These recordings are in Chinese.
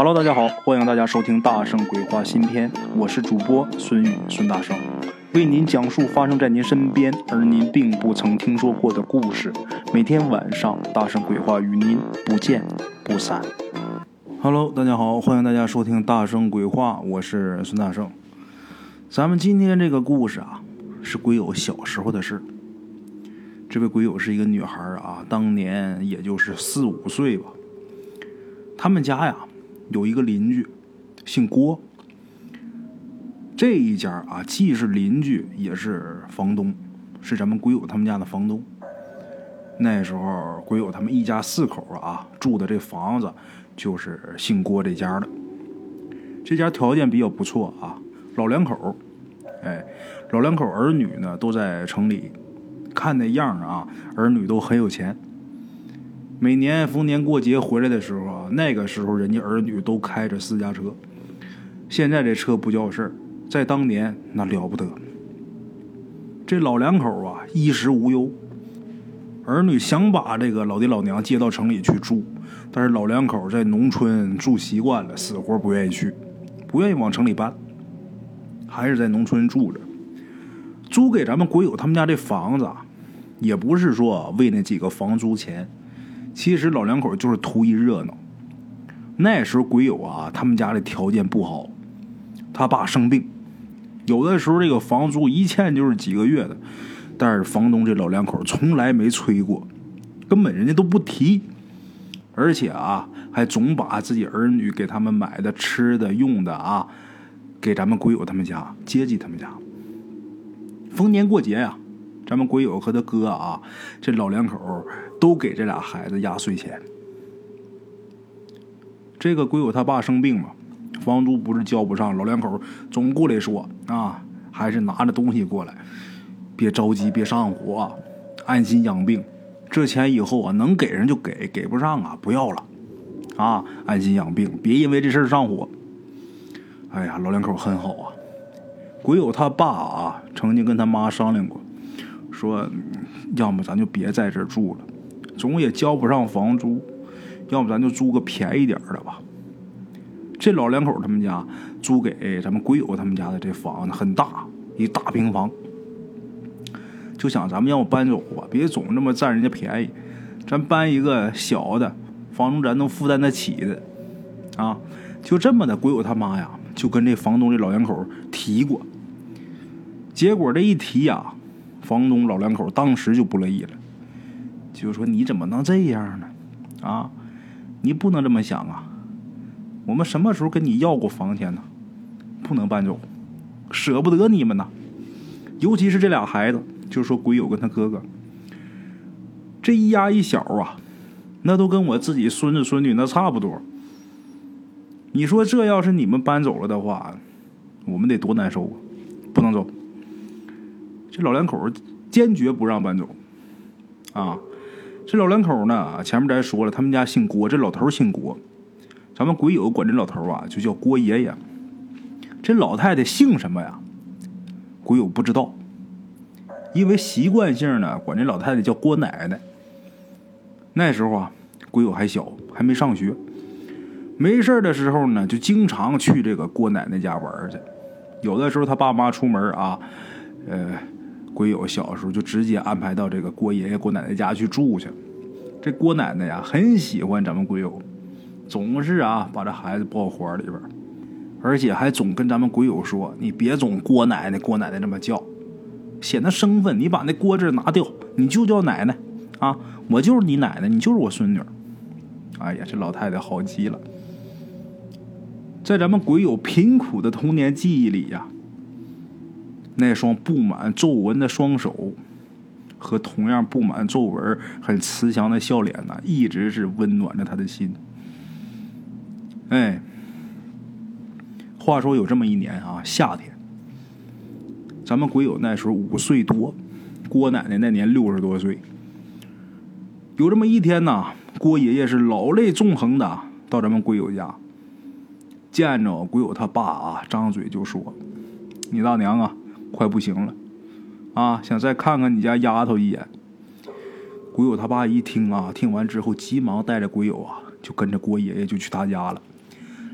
Hello，大家好，欢迎大家收听《大圣鬼话》新篇，我是主播孙宇孙大圣，为您讲述发生在您身边而您并不曾听说过的故事。每天晚上，《大圣鬼话》与您不见不散。Hello，大家好，欢迎大家收听《大圣鬼话》，我是孙大圣。咱们今天这个故事啊，是鬼友小时候的事。这位鬼友是一个女孩啊，当年也就是四五岁吧。他们家呀。有一个邻居，姓郭。这一家啊，既是邻居，也是房东，是咱们鬼友他们家的房东。那时候，鬼友他们一家四口啊，住的这房子就是姓郭这家的。这家条件比较不错啊，老两口，哎，老两口儿女呢都在城里，看那样啊，儿女都很有钱。每年逢年过节回来的时候啊，那个时候人家儿女都开着私家车。现在这车不叫事儿，在当年那了不得。这老两口啊，衣食无忧。儿女想把这个老爹老娘接到城里去住，但是老两口在农村住习惯了，死活不愿意去，不愿意往城里搬，还是在农村住着。租给咱们鬼友他们家这房子啊，也不是说为那几个房租钱。其实老两口就是图一热闹。那时候鬼友啊，他们家的条件不好，他爸生病，有的时候这个房租一欠就是几个月的，但是房东这老两口从来没催过，根本人家都不提，而且啊，还总把自己儿女给他们买的吃的用的啊，给咱们鬼友他们家接济他们家。逢年过节呀。咱们鬼友和他哥啊，这老两口都给这俩孩子压岁钱。这个鬼友他爸生病嘛，房租不是交不上，老两口总过来说啊，还是拿着东西过来，别着急，别上火，安心养病。这钱以后啊，能给人就给，给不上啊，不要了，啊，安心养病，别因为这事上火。哎呀，老两口很好啊。鬼友他爸啊，曾经跟他妈商量过。说，要么咱就别在这儿住了，总也交不上房租，要不咱就租个便宜点的吧。这老两口他们家租给咱们鬼友他们家的这房子很大，一大平房，就想咱们要搬走吧，别总这么占人家便宜，咱搬一个小的，房东咱能负担得起的，啊，就这么的。鬼友他妈呀，就跟这房东这老两口提过，结果这一提呀。房东老两口当时就不乐意了，就说：“你怎么能这样呢？啊，你不能这么想啊！我们什么时候跟你要过房钱呢？不能搬走，舍不得你们呐！尤其是这俩孩子，就说鬼友跟他哥哥，这一丫一小啊，那都跟我自己孙子孙女那差不多。你说这要是你们搬走了的话，我们得多难受啊！不能走。”这老两口坚决不让搬走，啊！这老两口呢，前面咱说了，他们家姓郭，这老头姓郭，咱们鬼友管这老头啊就叫郭爷爷。这老太太姓什么呀？鬼友不知道，因为习惯性呢管这老太太叫郭奶奶。那时候啊，鬼友还小，还没上学，没事的时候呢，就经常去这个郭奶奶家玩去。有的时候他爸妈出门啊，呃。鬼友小时候就直接安排到这个郭爷爷、郭奶奶家去住去。这郭奶奶呀，很喜欢咱们鬼友，总是啊把这孩子抱怀里边，而且还总跟咱们鬼友说：“你别总郭奶奶、郭奶奶这么叫，显得生分。你把那郭字拿掉，你就叫奶奶啊！我就是你奶奶，你就是我孙女。”哎呀，这老太太好极了。在咱们鬼友贫苦的童年记忆里呀。那双布满皱纹的双手，和同样布满皱纹、很慈祥的笑脸呢，一直是温暖着他的心。哎，话说有这么一年啊，夏天，咱们鬼友那时候五岁多，郭奶奶那年六十多岁。有这么一天呢，郭爷爷是老泪纵横的到咱们鬼友家，见着鬼友他爸啊，张嘴就说：“你大娘啊！”快不行了，啊！想再看看你家丫头一眼。鬼友他爸一听啊，听完之后急忙带着鬼友啊，就跟着郭爷爷就去他家了。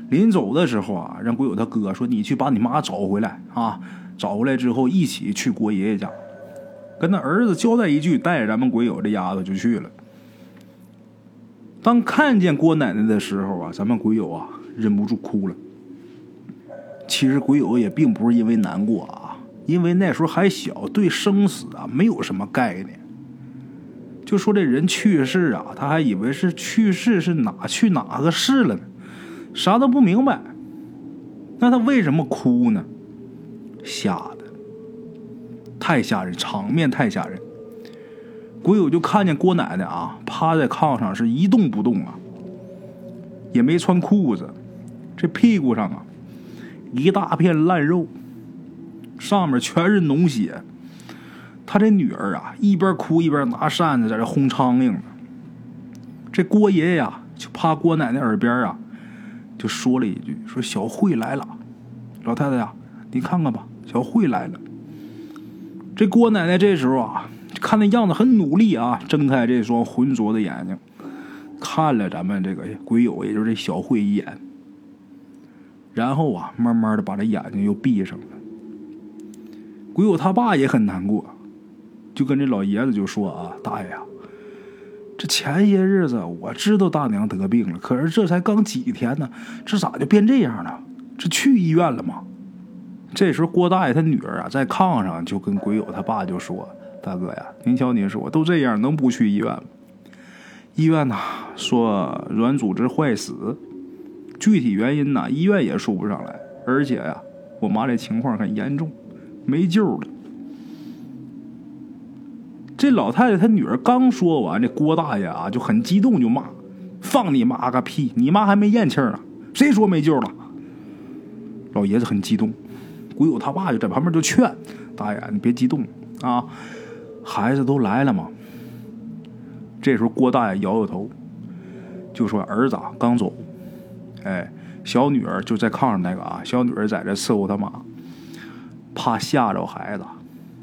临走的时候啊，让鬼友他哥说：“你去把你妈找回来啊！找回来之后，一起去郭爷爷家，跟他儿子交代一句，带着咱们鬼友这丫头就去了。”当看见郭奶奶的时候啊，咱们鬼友啊忍不住哭了。其实鬼友也并不是因为难过啊，因为那时候还小，对生死啊没有什么概念。就说这人去世啊，他还以为是去世是哪去哪个世了呢，啥都不明白。那他为什么哭呢？吓的，太吓人，场面太吓人。鬼友就看见郭奶奶啊，趴在炕上是一动不动啊，也没穿裤子，这屁股上啊一大片烂肉，上面全是脓血。他这女儿啊，一边哭一边拿扇子在这轰苍蝇呢。这郭爷爷呀，就趴郭奶奶耳边啊，就说了一句：“说小慧来了，老太太呀，你看看吧，小慧来了。”这郭奶奶这时候啊，看那样子很努力啊，睁开这双浑浊的眼睛，看了咱们这个鬼友，也就是这小慧一眼，然后啊，慢慢的把这眼睛又闭上了。鬼友他爸也很难过。就跟这老爷子就说啊，大爷呀，这前些日子我知道大娘得病了，可是这才刚几天呢，这咋就变这样了？这去医院了吗？这时候郭大爷他女儿啊，在炕上就跟鬼友他爸就说：“大哥呀，您瞧您说，都这样，能不去医院吗？医院呐说软组织坏死，具体原因呢，医院也说不上来。而且呀，我妈这情况很严重，没救了。”这老太太她女儿刚说完，这郭大爷啊就很激动，就骂：“放你妈个屁！你妈还没咽气呢，谁说没救了？”老爷子很激动，鬼友他爸就在旁边就劝：“大爷，你别激动啊，孩子都来了嘛。”这时候郭大爷摇摇头，就说：“儿子刚走，哎，小女儿就在炕上那个啊，小女儿在这伺候他妈，怕吓着孩子，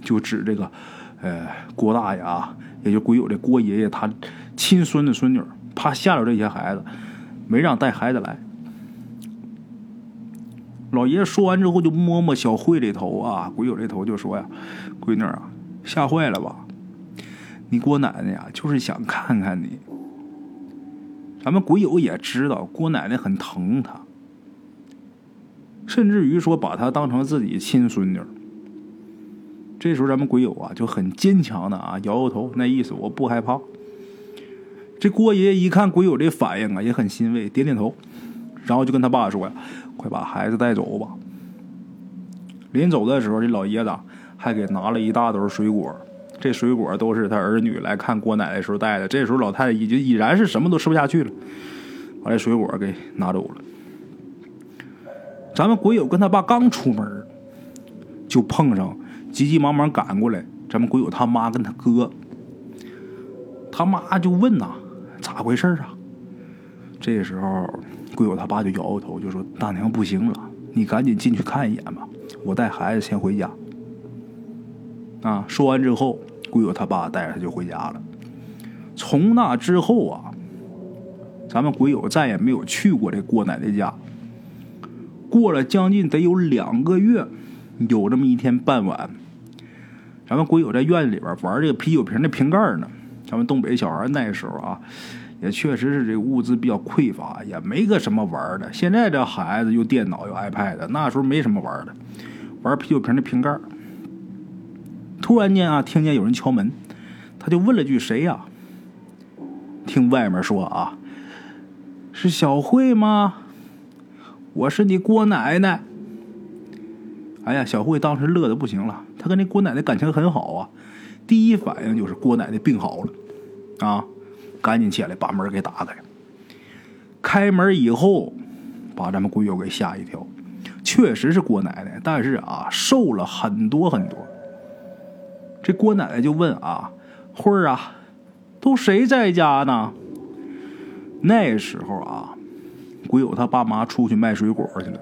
就指这个。”呃，郭大爷啊，也就鬼友这郭爷爷他亲孙子孙女，怕吓着这些孩子，没让带孩子来。老爷子说完之后，就摸摸小慧这头啊，鬼友这头就说呀：“闺女啊，吓坏了吧？你郭奶奶呀，就是想看看你。咱们鬼友也知道郭奶奶很疼他，甚至于说把他当成自己亲孙女。”这时候咱们鬼友啊就很坚强的啊摇摇头，那意思我不害怕。这郭爷爷一看鬼友这反应啊也很欣慰，点点头，然后就跟他爸说呀：“快把孩子带走吧。”临走的时候，这老爷子还给拿了一大兜水果，这水果都是他儿女来看郭奶奶时候带的。这时候老太太已经已然是什么都吃不下去了，把这水果给拿走了。咱们鬼友跟他爸刚出门，就碰上。急急忙忙赶过来，咱们鬼友他妈跟他哥，他妈就问呐，咋回事啊？这时候鬼友他爸就摇摇头，就说：“大娘不行了，你赶紧进去看一眼吧，我带孩子先回家。”啊，说完之后，鬼友他爸带着他就回家了。从那之后啊，咱们鬼友再也没有去过这郭奶奶家。过了将近得有两个月，有这么一天傍晚。咱们鬼友在院子里边玩这个啤酒瓶的瓶盖呢。咱们东北小孩那时候啊，也确实是这物资比较匮乏，也没个什么玩的。现在这孩子有电脑有 iPad，那时候没什么玩的，玩啤酒瓶的瓶盖。突然间啊，听见有人敲门，他就问了句：“谁呀？”听外面说啊，是小慧吗？我是你郭奶奶。哎呀，小慧当时乐的不行了。她跟那郭奶奶感情很好啊，第一反应就是郭奶奶病好了，啊，赶紧起来把门给打开。开门以后，把咱们鬼友给吓一跳，确实是郭奶奶，但是啊，瘦了很多很多。这郭奶奶就问啊：“慧儿啊，都谁在家呢？”那时候啊，鬼友他爸妈出去卖水果去了。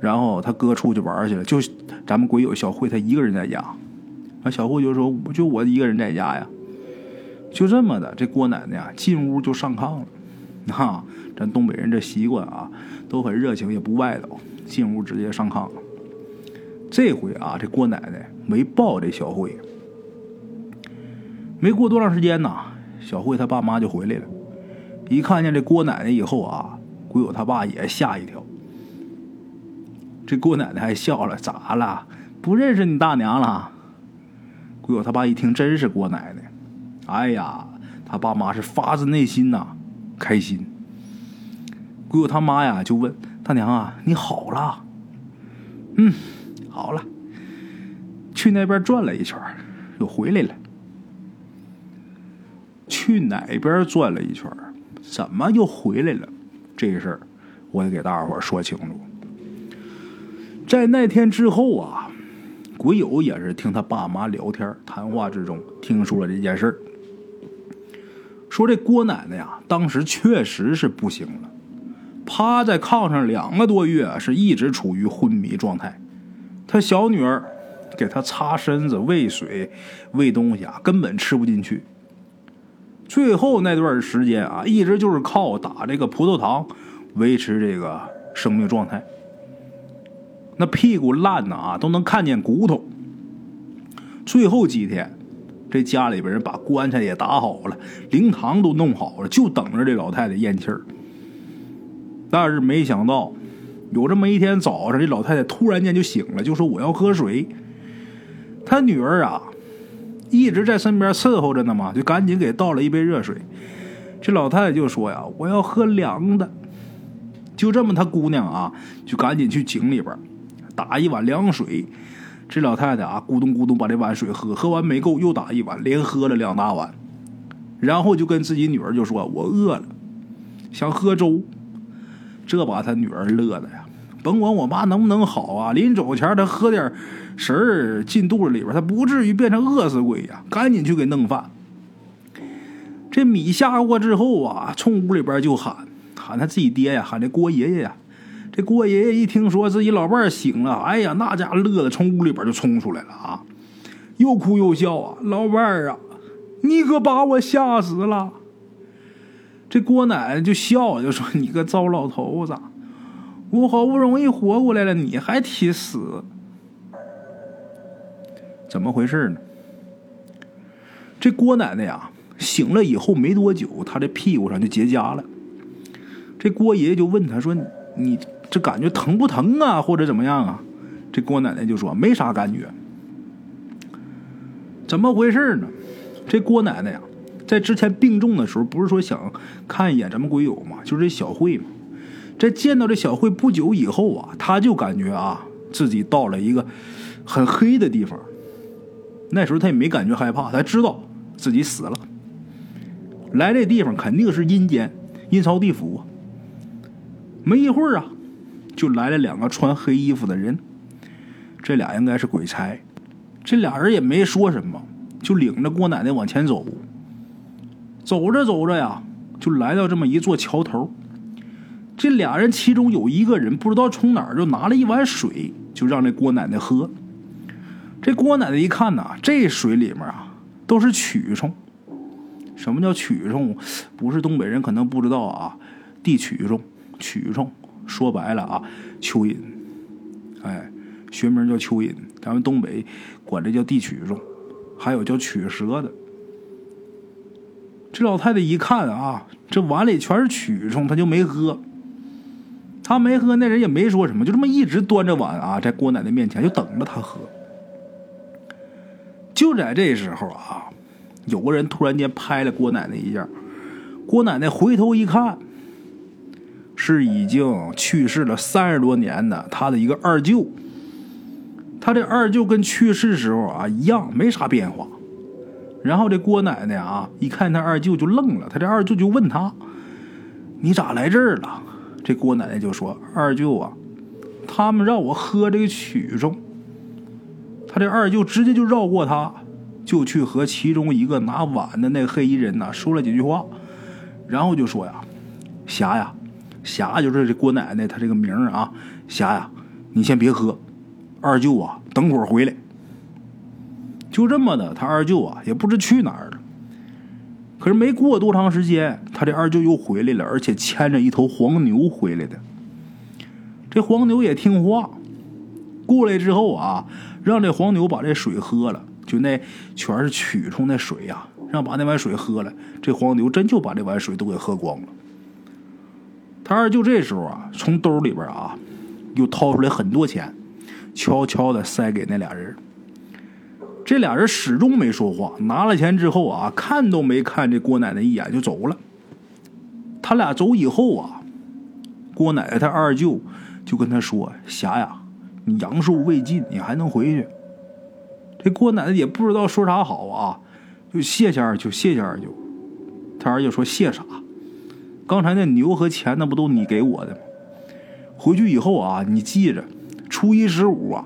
然后他哥出去玩去了，就咱们鬼友小慧他一个人在家。啊，小慧就说：“就我一个人在家呀。”就这么的，这郭奶奶呀进屋就上炕了。哈，咱东北人这习惯啊，都很热情，也不外头，进屋直接上炕了。这回啊，这郭奶奶没抱这小慧。没过多长时间呐，小慧她爸妈就回来了。一看见这郭奶奶以后啊，鬼友他爸也吓一跳。这郭奶奶还笑了：“咋了？不认识你大娘了？”鬼友他爸一听，真是郭奶奶。哎呀，他爸妈是发自内心呐，开心。鬼友他妈呀，就问大娘啊：“你好了？”“嗯，好了。”去那边转了一圈，又回来了。去哪边转了一圈？怎么又回来了？这事儿我得给大伙说清楚。在那天之后啊，鬼友也是听他爸妈聊天谈话之中听说了这件事儿。说这郭奶奶呀，当时确实是不行了，趴在炕上两个多月，是一直处于昏迷状态。他小女儿给他擦身子、喂水、喂东西啊，根本吃不进去。最后那段时间啊，一直就是靠打这个葡萄糖维持这个生命状态。那屁股烂的啊，都能看见骨头。最后几天，这家里边人把棺材也打好了，灵堂都弄好了，就等着这老太太咽气儿。但是没想到，有这么一天早上，这老太太突然间就醒了，就说：“我要喝水。”她女儿啊。一直在身边伺候着呢嘛，就赶紧给倒了一杯热水。这老太太就说呀：“我要喝凉的。”就这么，她姑娘啊，就赶紧去井里边打一碗凉水。这老太太啊，咕咚咕咚把这碗水喝，喝完没够，又打一碗，连喝了两大碗。然后就跟自己女儿就说：“我饿了，想喝粥。”这把他女儿乐的呀，甭管我妈能不能好啊，临走前她喝点。食儿进肚子里边，他不至于变成饿死鬼呀！赶紧去给弄饭。这米下过之后啊，冲屋里边就喊喊他自己爹呀，喊这郭爷爷呀。这郭爷爷一听说自己老伴醒了，哎呀，那家乐的从屋里边就冲出来了啊，又哭又笑啊！老伴儿啊，你可把我吓死了。这郭奶奶就笑，就说：“你个糟老头子，我好不容易活过来了，你还提死。”怎么回事呢？这郭奶奶呀，醒了以后没多久，她这屁股上就结痂了。这郭爷爷就问她说：“你这感觉疼不疼啊？或者怎么样啊？”这郭奶奶就说：“没啥感觉。”怎么回事呢？这郭奶奶呀，在之前病重的时候，不是说想看一眼咱们鬼友嘛，就是这小慧嘛。在见到这小慧不久以后啊，他就感觉啊，自己到了一个很黑的地方。那时候他也没感觉害怕，他知道自己死了。来这地方肯定是阴间，阴曹地府。没一会儿啊，就来了两个穿黑衣服的人，这俩应该是鬼差。这俩人也没说什么，就领着郭奶奶往前走。走着走着呀，就来到这么一座桥头。这俩人其中有一个人不知道从哪儿就拿了一碗水，就让这郭奶奶喝。这郭奶奶一看呐，这水里面啊都是蛆虫。什么叫蛆虫？不是东北人可能不知道啊。地蛆虫，蛆虫说白了啊，蚯蚓。哎，学名叫蚯蚓，咱们东北管这叫地蛆虫，还有叫蛆蛇的。这老太太一看啊，这碗里全是蛆虫，她就没喝。他没喝，那人也没说什么，就这么一直端着碗啊，在郭奶奶面前就等着他喝。就在这时候啊，有个人突然间拍了郭奶奶一下，郭奶奶回头一看，是已经去世了三十多年的他的一个二舅。他这二舅跟去世时候啊一样，没啥变化。然后这郭奶奶啊一看他二舅就愣了，他这二舅就问他：“你咋来这儿了？”这郭奶奶就说：“二舅啊，他们让我喝这个曲中。”他这二舅直接就绕过他，就去和其中一个拿碗的那黑衣人呐说了几句话，然后就说呀：“霞呀，霞就是这郭奶奶，她这个名啊，霞呀，你先别喝，二舅啊，等会儿回来。”就这么的，他二舅啊也不知去哪儿。可是没过多长时间，他这二舅又回来了，而且牵着一头黄牛回来的。这黄牛也听话，过来之后啊，让这黄牛把这水喝了，就那全是蛆虫那水呀，让把那碗水喝了。这黄牛真就把这碗水都给喝光了。他二舅这时候啊，从兜里边啊，又掏出来很多钱，悄悄的塞给那俩人。这俩人始终没说话，拿了钱之后啊，看都没看这郭奶奶一眼就走了。他俩走以后啊，郭奶奶他二舅就跟他说：“霞呀，你阳寿未尽，你还能回去。”这郭奶奶也不知道说啥好啊，就谢谢二舅，谢谢二舅。他二舅说：“谢啥？刚才那牛和钱那不都你给我的吗？回去以后啊，你记着，初一十五啊，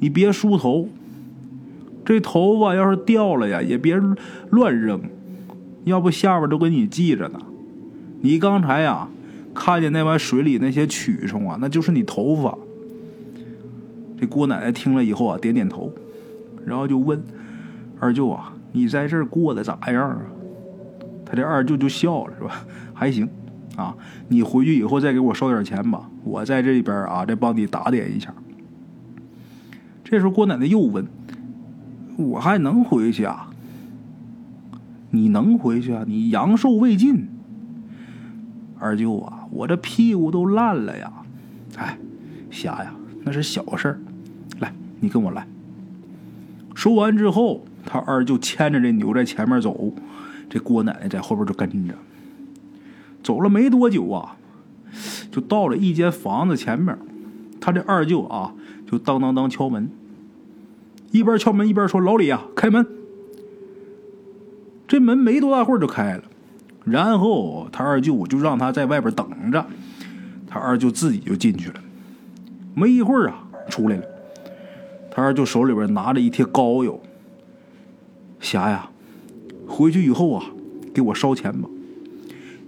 你别梳头。这头发要是掉了呀，也别乱扔，要不下边都给你记着呢。”你刚才呀，看见那碗水里那些蛆虫啊，那就是你头发。这郭奶奶听了以后啊，点点头，然后就问二舅啊：“你在这儿过得咋样啊？”他这二舅就笑了，是吧？还行啊，你回去以后再给我捎点钱吧，我在这边啊，再帮你打点一下。这时候郭奶奶又问：“我还能回去啊？你能回去啊？你阳寿未尽。”二舅啊，我这屁股都烂了呀！哎，瞎呀，那是小事儿。来，你跟我来。说完之后，他二舅牵着这牛在前面走，这郭奶奶在后边就跟着。走了没多久啊，就到了一间房子前面。他这二舅啊，就当当当敲门，一边敲门一边说：“老李啊，开门。”这门没多大会儿就开了。然后他二舅就让他在外边等着，他二舅自己就进去了。没一会儿啊，出来了。他二舅手里边拿着一贴膏药。霞呀，回去以后啊，给我烧钱吧。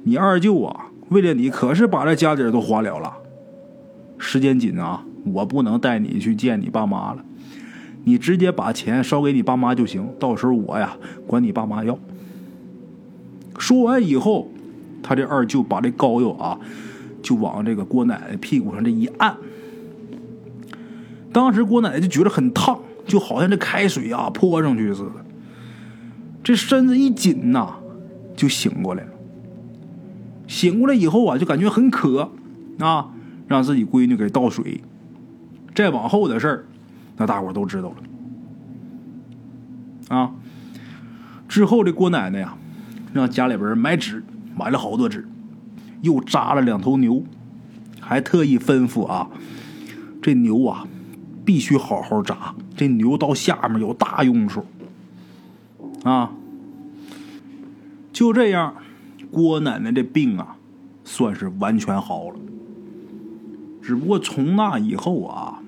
你二舅啊，为了你可是把这家底都花了了。时间紧啊，我不能带你去见你爸妈了。你直接把钱烧给你爸妈就行，到时候我呀管你爸妈要。说完以后，他这二舅把这膏药啊，就往这个郭奶奶屁股上这一按。当时郭奶奶就觉得很烫，就好像这开水啊泼上去似的。这身子一紧呐，就醒过来了。醒过来以后啊，就感觉很渴啊，让自己闺女给倒水。再往后的事儿，那大伙都知道了。啊，之后这郭奶奶呀。让家里边买纸，买了好多纸，又扎了两头牛，还特意吩咐啊，这牛啊必须好好扎，这牛到下面有大用处啊。就这样，郭奶奶这病啊算是完全好了。只不过从那以后啊，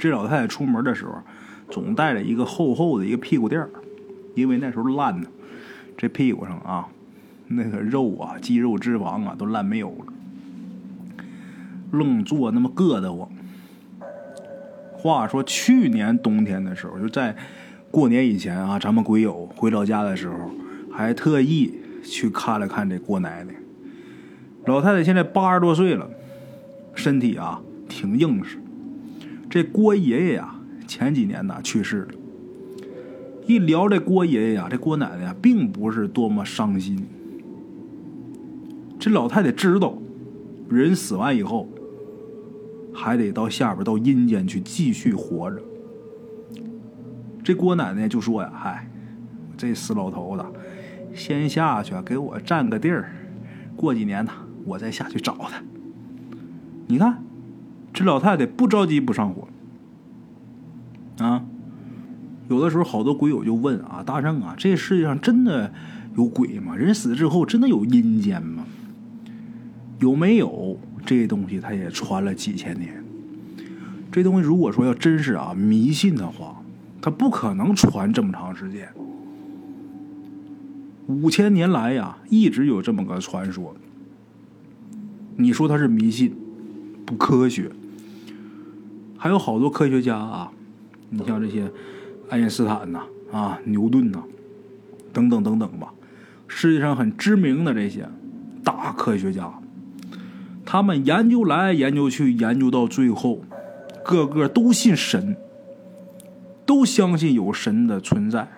这老太太出门的时候总带着一个厚厚的一个屁股垫儿因为那时候烂呢。这屁股上啊，那个肉啊、肌肉、脂肪啊，都烂没有了，愣坐那么硌得慌。话说去年冬天的时候，就在过年以前啊，咱们鬼友回老家的时候，还特意去看了看这郭奶奶。老太太现在八十多岁了，身体啊挺硬实。这郭爷爷呀，前几年呢去世了。一聊这郭爷爷呀，这郭奶奶呀，并不是多么伤心。这老太太知道，人死完以后，还得到下边到阴间去继续活着。这郭奶奶就说呀：“嗨，这死老头子，先下去给我占个地儿，过几年呢，我再下去找他。”你看，这老太太不着急不上火啊。有的时候，好多鬼友就问啊：“大圣啊，这世界上真的有鬼吗？人死之后真的有阴间吗？有没有这东西？他也传了几千年。这东西如果说要真是啊迷信的话，他不可能传这么长时间。五千年来呀，一直有这么个传说。你说他是迷信，不科学。还有好多科学家啊，你像这些。”爱因斯坦呐，啊，牛顿呐，等等等等吧，世界上很知名的这些大科学家，他们研究来研究去，研究到最后，个个都信神，都相信有神的存在。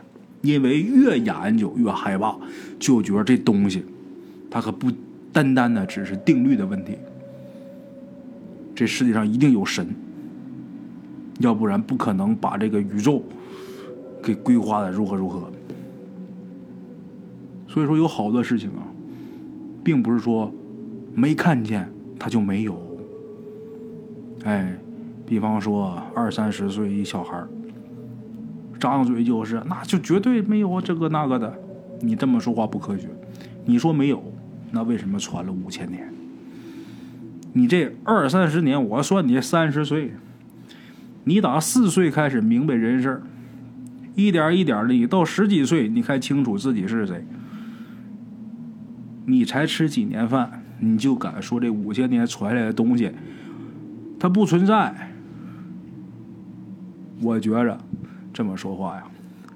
因为越研究越害怕，就觉得这东西，它可不单单的只是定律的问题。这世界上一定有神，要不然不可能把这个宇宙给规划的如何如何。所以说，有好多事情啊，并不是说没看见它就没有。哎，比方说二三十岁一小孩张嘴就是，那就绝对没有这个那个的。你这么说话不科学。你说没有，那为什么传了五千年？你这二三十年，我算你三十岁。你打四岁开始明白人事儿一点一点的，你到十几岁，你才清楚自己是谁。你才吃几年饭，你就敢说这五千年传来的东西，它不存在？我觉着这么说话呀，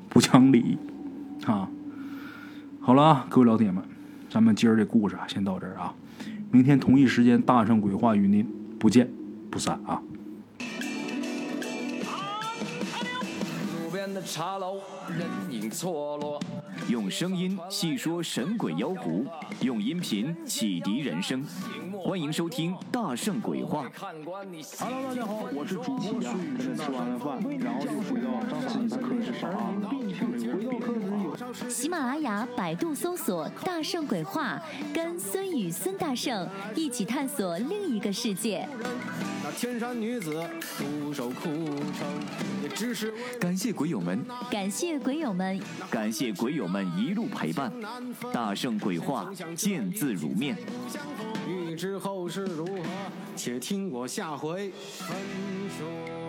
不讲理啊！好了，各位老铁们，咱们今儿这故事啊，先到这儿啊。明天同一时间，大圣鬼话与您不见不散啊！茶楼用声音细说神鬼妖狐，用音频启迪人生。欢迎收听《大圣鬼话》。Hello，大家好，我是主播孙宇。吃完了饭，然后就回到自己的课室上喜马拉雅、百度搜索“大圣鬼话”，跟孙宇、孙大圣一起探索另一个世界。那天山女子独守孤城，也只是感谢鬼友们，感鬼友们，感谢鬼友们一路陪伴。大圣鬼话，见字如面。欲知后事如何，且听我下回分说。